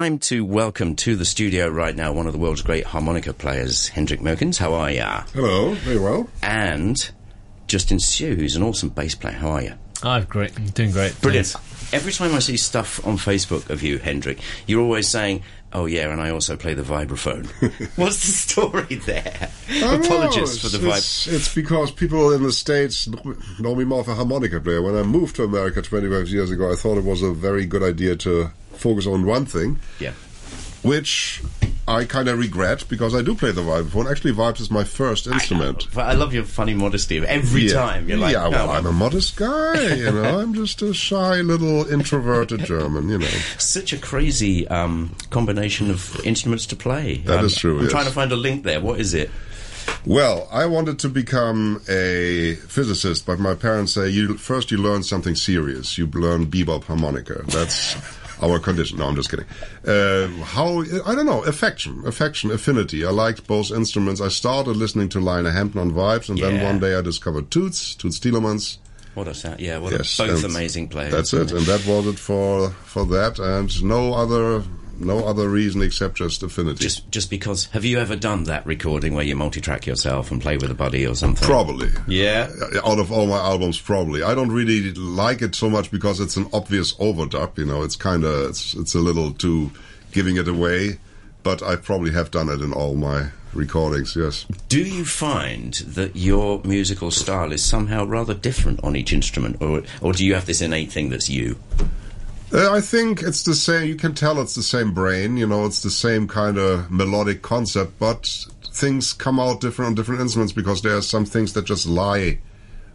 Time to welcome to the studio right now one of the world's great harmonica players, Hendrik Meurkens. How are you? Hello, very well. And Justin Siu, who's an awesome bass player. How are you? I'm ah, great. I'm doing great. Brilliant. Thanks. Every time I see stuff on Facebook of you, Hendrik, you're always saying, "Oh yeah, and I also play the vibraphone." What's the story there? I don't know, Apologies for the vibe. it's, it's because people in the States know- know me more for harmonica player. When I moved to America 25 years ago, I thought it was a very good idea to focus on one thing, Yeah. which I kind of regret because I do play the vibraphone. Actually, vibes is my first instrument. But I love your funny modesty of every yeah. time. You're like, yeah, well, "Oh, I'm a modest guy, you know. I'm just a shy little introverted German, you know. such a crazy um, combination of instruments to play. That um, is true, I'm yes. trying to find a link there. What is it? Well, I wanted to become a physicist, but my parents say you first you learn something serious. You learn bebop harmonica. That's our condition. No, I'm just kidding. Uh, how I don't know. Affection, affection, affinity. I liked both instruments. I started listening to Lionel Hampton on vibes, and then one day I discovered Toots, Toots Thielemans. What a sound! Yeah, well, Yes, both amazing players. That's it, and that was it for for that, and no other no other reason except just affinity. Just, just because. Have you ever done that recording where you multi-track yourself and play with a buddy or something? Probably. Yeah. Uh, out of all my albums, probably. I don't really like it so much because it's an obvious overdub. You know, it's kind of it's it's a little too giving it away. But I probably have done it in all my recordings. Yes. Do you find that your musical style is somehow rather different on each instrument, or or do you have this innate thing that's you? Uh, I think it's the same. You can tell it's the same brain. You know, it's the same kind of melodic concept, but things come out different on different instruments because there are some things that just lie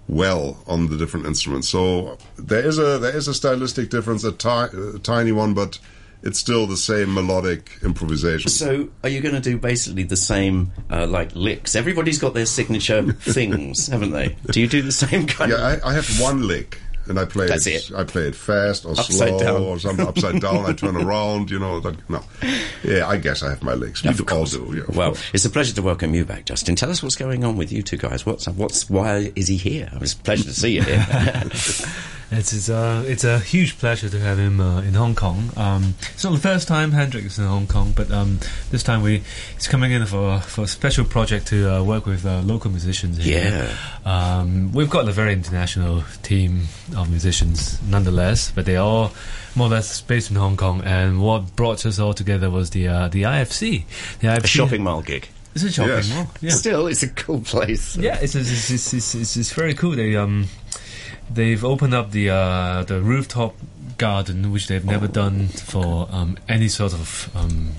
well on the different instruments. So there is a there is a stylistic difference, a, ti- a tiny one, but it's still the same melodic improvisation. So, are you going to do basically the same uh, like licks? Everybody's got their signature things, haven't they? Do you do the same kind of? yeah, I, I have one lick. And I play That's it, it. I play it fast or Upside slow down. or something upside down. I turn around, you know. That, no, yeah, I guess I have my legs. We Of do all course. do. Yeah, of well, course. it's a pleasure to welcome you back, Justin. Tell us what's going on with you two guys. What's what's why is he here? It's a pleasure to see you here. It's it's, uh, it's a huge pleasure to have him uh, in Hong Kong. Um, it's not the first time Hendrik is in Hong Kong, but um, this time we he's coming in for for a special project to uh, work with uh, local musicians. Here. Um, we've got a very international team of musicians, nonetheless, but they are all more or less based in Hong Kong. And what brought us all together was the uh, the IFC. The IFC a shopping mall gig. It's a shopping Yes. mall. Yeah. Still, it's a cool place. Yeah, it's, it's, it's, it's, it's very cool. They um they've opened up the uh, the rooftop garden, which they've never done for um, any sort of um,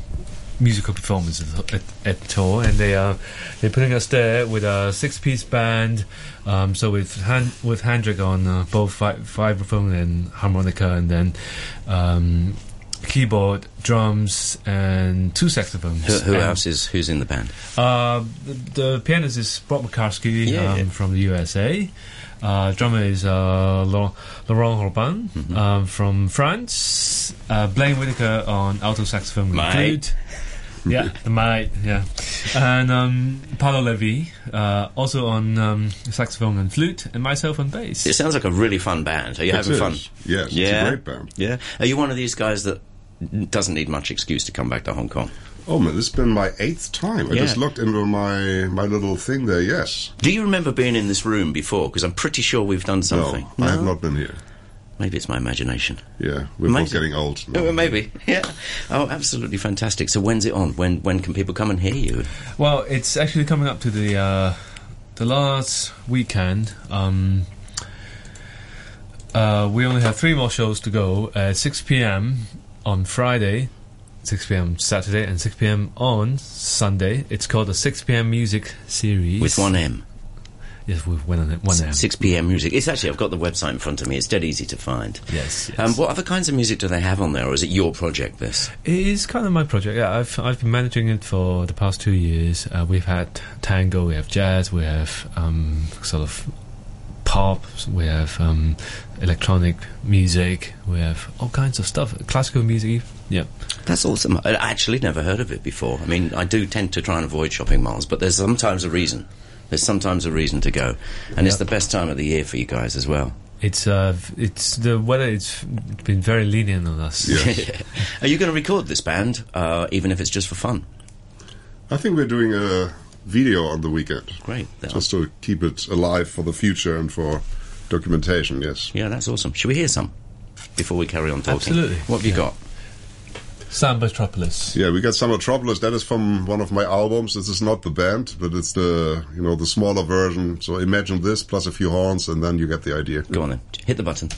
musical performance at, at all. And they are they're putting us there with a six piece band. Um, so with Han- with Hendrik on uh, both vi- vibraphone and harmonica, and then. Um, Keyboard, drums, and two saxophones. Who, who else is who's in the band? uh, the, the pianist is Bob McCaskey Yeah, um, yeah. from the USA. Uh, drummer is uh, Laurent, Laurent Robin Mm-hmm. um, from France. Uh, Blaine Whitaker on alto saxophone and Mate. flute. Yeah, the mate, yeah. And um, Paolo Levy, uh, also on um, saxophone and flute, and myself on bass. It sounds like a really fun band. Are you It having is. fun? Yes, it's a yeah, great band. Yeah. Are you one of these guys that doesn't need much excuse to come back to Hong Kong? Oh man, this has been my eighth time. I Yeah. just looked into my my little thing there. Yes. Do you remember being in this room before? Because I'm pretty sure we've done something. No, I have not been here. Maybe it's my imagination. Yeah, we're both getting old. Oh, now. maybe. Yeah. Oh, absolutely fantastic. So when's it on? When when can people come and hear you? Well, it's actually coming up to the uh, the last weekend. Um, uh, we only have three more shows to go. At 6 p.m. on Friday, 6 p.m. Saturday, and 6 p.m. on Sunday. It's called the 6 p.m. Music Series. With one M. Yes, with one, one M. 6 p.m. music. It's actually, I've got the website in front of me. It's dead easy to find. Yes, yes. Um, what other kinds of music do they have on there, or is it your project, this? It is kind of my project. Yeah, I've I've been managing it for the past two years. Uh, we've had tango, we have jazz, we have um, sort of pop, we have um, electronic music, we have all kinds of stuff, classical music. Yeah, That's awesome. I actually never heard of it before. I mean, I do tend to try and avoid shopping malls, but there's sometimes a reason. There's sometimes a reason to go. And it's the best time of the year for you guys as well. it's uh, it's the weather. It's been very lenient on us. Yeah. Are you going to record this band, uh, even if it's just for fun? I think we're doing a video on the weekend. Great. That- Just to keep it alive for the future and for documentation, yes. yeah, that's awesome. Should we hear some before we carry on talking? Absolutely. What have you got? Sambatropolis. Yeah, we got some Metropolis. That is from one of my albums. This is not the band, but it's the you know the smaller version. So imagine this plus a few horns, and then you get the idea. Go on then. Hit the button.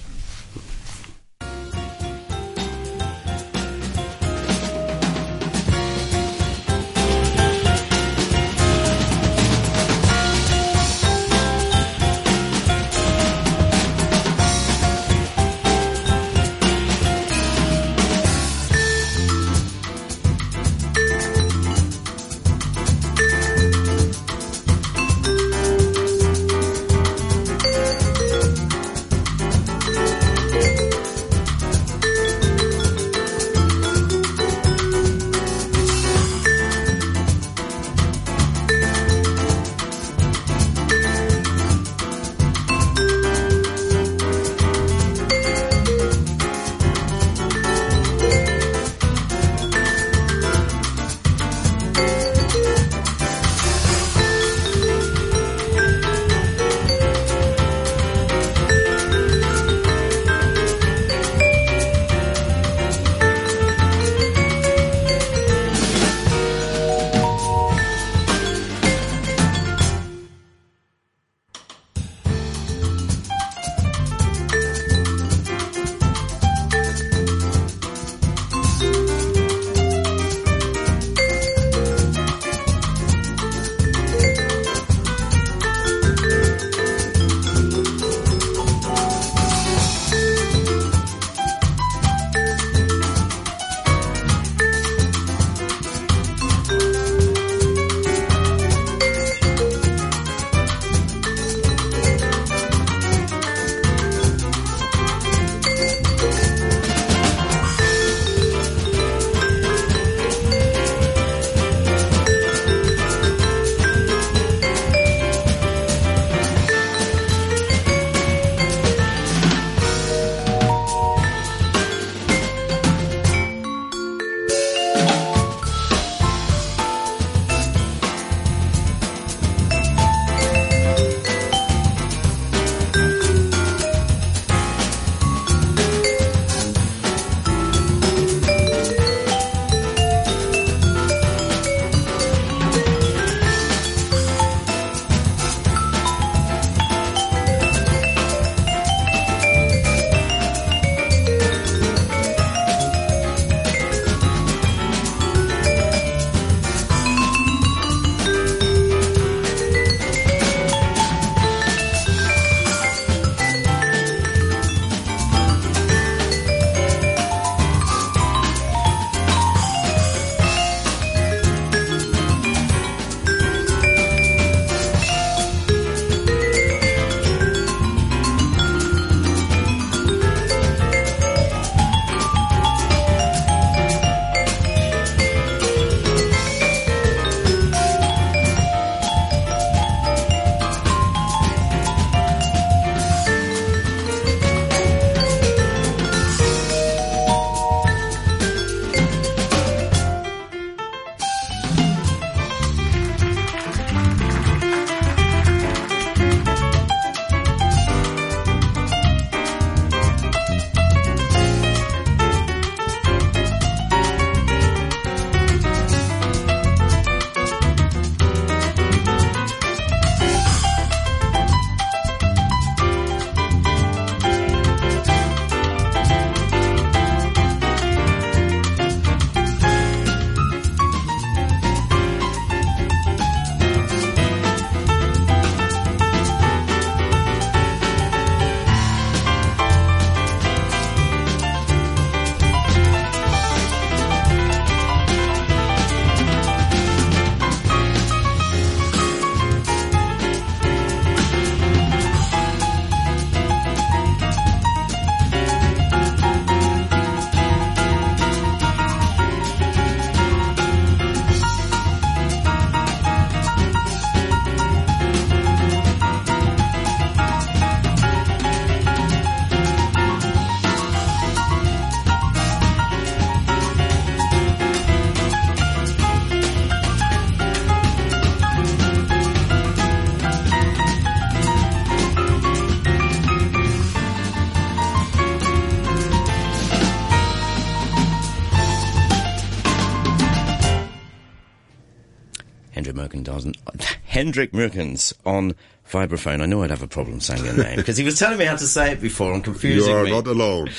Hendrik Meurkens doesn't. Hendrik Meurkens on vibraphone. I knew I'd have a problem saying your name because he was telling me how to say it before and confusing You confusing are me. not alone.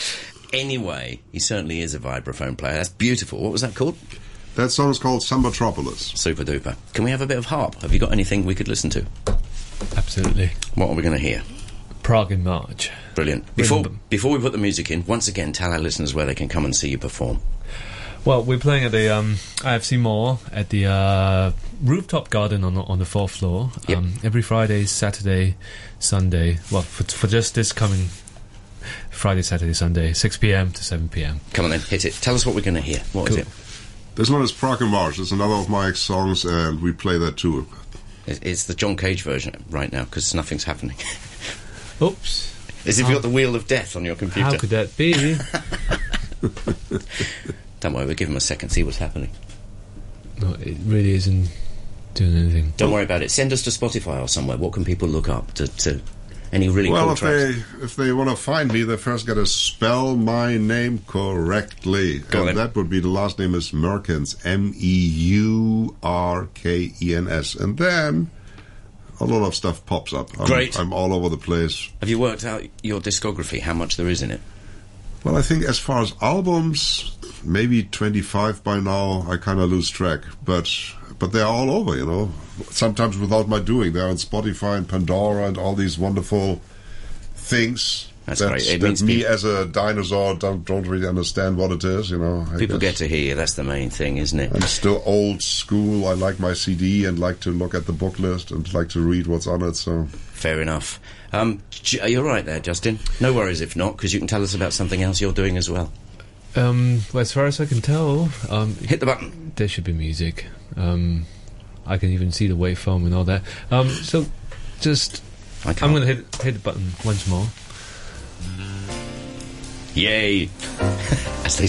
Anyway, he certainly is a vibraphone player. That's beautiful. What was that called? That song is called Sambatropolis. Super duper. Can we have a bit of harp? Have you got anything we could listen to? Absolutely. What are we going to hear? Prague in March. Brilliant. Before Rhythm. before we put the music in, once again, tell our listeners where they can come and see you perform. Well, we're playing at the um, IFC Mall at the uh, rooftop garden on the, on the fourth floor. Yep. Um, every Friday, Saturday, Sunday. Well, for, for just this coming Friday, Saturday, Sunday, 6 p.m. to 7 p.m. Come on then, hit it. Tell us what we're going to hear. What is Cool. it? This one is Prague and March. It's another of my songs, and we play that too. It's, it's the John Cage version right now because nothing's happening. Oops. As if you've got the wheel of death on your computer. How could that be? Don't worry, we'll give him a second, see what's happening. no, it really isn't doing anything. Don't worry about it. Send us to Spotify or somewhere. What can people look up to, to any really Well, cool if tracks? they if they want to find me, they first got to spell my name correctly, Go on then. and that would be the last name is Meurkens, M E U R K E N S, and then a lot of stuff pops up. I'm, Great. I'm all over the place. Have you worked out your discography, how much there is in it? Well, I think as far as albums, maybe 25 by now. I kind of lose track, but but they're all over. You know, sometimes without my doing. They're on Spotify and Pandora and all these wonderful things. That's that, great. It that means me peop- as a dinosaur don't don't really understand what it is. You know, I People guess. get to hear you, that's the main thing, isn't it? I'm still old school. I like my CD and like to look at the book list and like to read what's on it. So Fair enough. Um, you're right there, Justin. No worries if not, because you can tell us about something else you're doing as well. Um, well, as far as I can tell, um, Hit the button. there should be music. Um, I can even see the waveform and all that. Um, so, just I can't. I'm going to hit hit the button once more. Yay! As they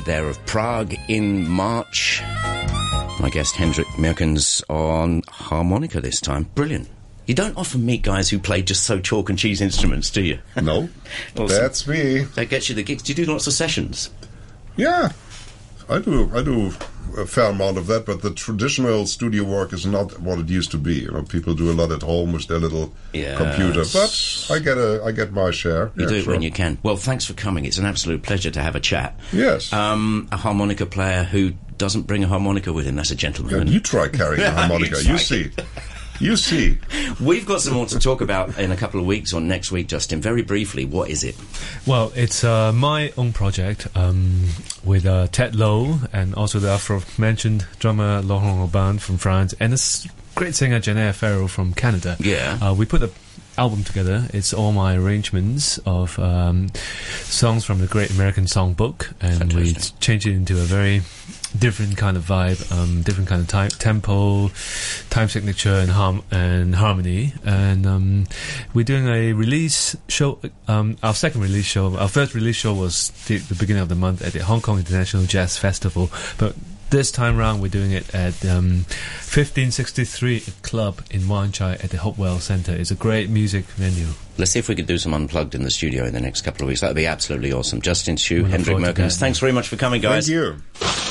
bit there of Prague in March. My guest Hendrik Meurkens on harmonica this time. Brilliant. You don't often meet guys who play just so chalk and cheese instruments, do you? no, Awesome. that's me. That gets you the gigs. Do you do lots of sessions? Yeah, I do. I do a fair amount of that, but the traditional studio work is not what it used to be. You know, people do a lot at home with their little Yes. computer, but I get a I get my share. You Yeah, do it sure. when you can. Well, thanks for coming. It's an absolute pleasure to have a chat. Yes. Um, a harmonica player who doesn't bring a harmonica with him. That's a gentleman. Yeah, you try carrying a harmonica. You see. You see. We've got some more to talk about in a couple of weeks or next week, Justin. Very briefly, what is it? Well, it's uh, my own project um, with uh, Ted Lowe and also the aforementioned drummer Laurent Robin from France and this great singer Janae Farrow from Canada. Yeah. Uh, we put a album together. It's all my arrangements of um, songs from the Great American Songbook, and we Fantastic. change it into a very different kind of vibe, um, different kind of time, tempo, time signature, and harm and harmony. And um, we're doing a release show. Um, our second release show, our first release show was the, the beginning of the month at the Hong Kong International Jazz Festival, but. This time round, we're doing it at um, 1563 Club in Wan Chai at the Hopewell Centre. It's a great music venue. Let's see if we could do some unplugged in the studio in the next couple of weeks. That would be absolutely awesome. Justin Siu, Hendrik forward to Meurkens, thanks very much for coming, guys. Thank you.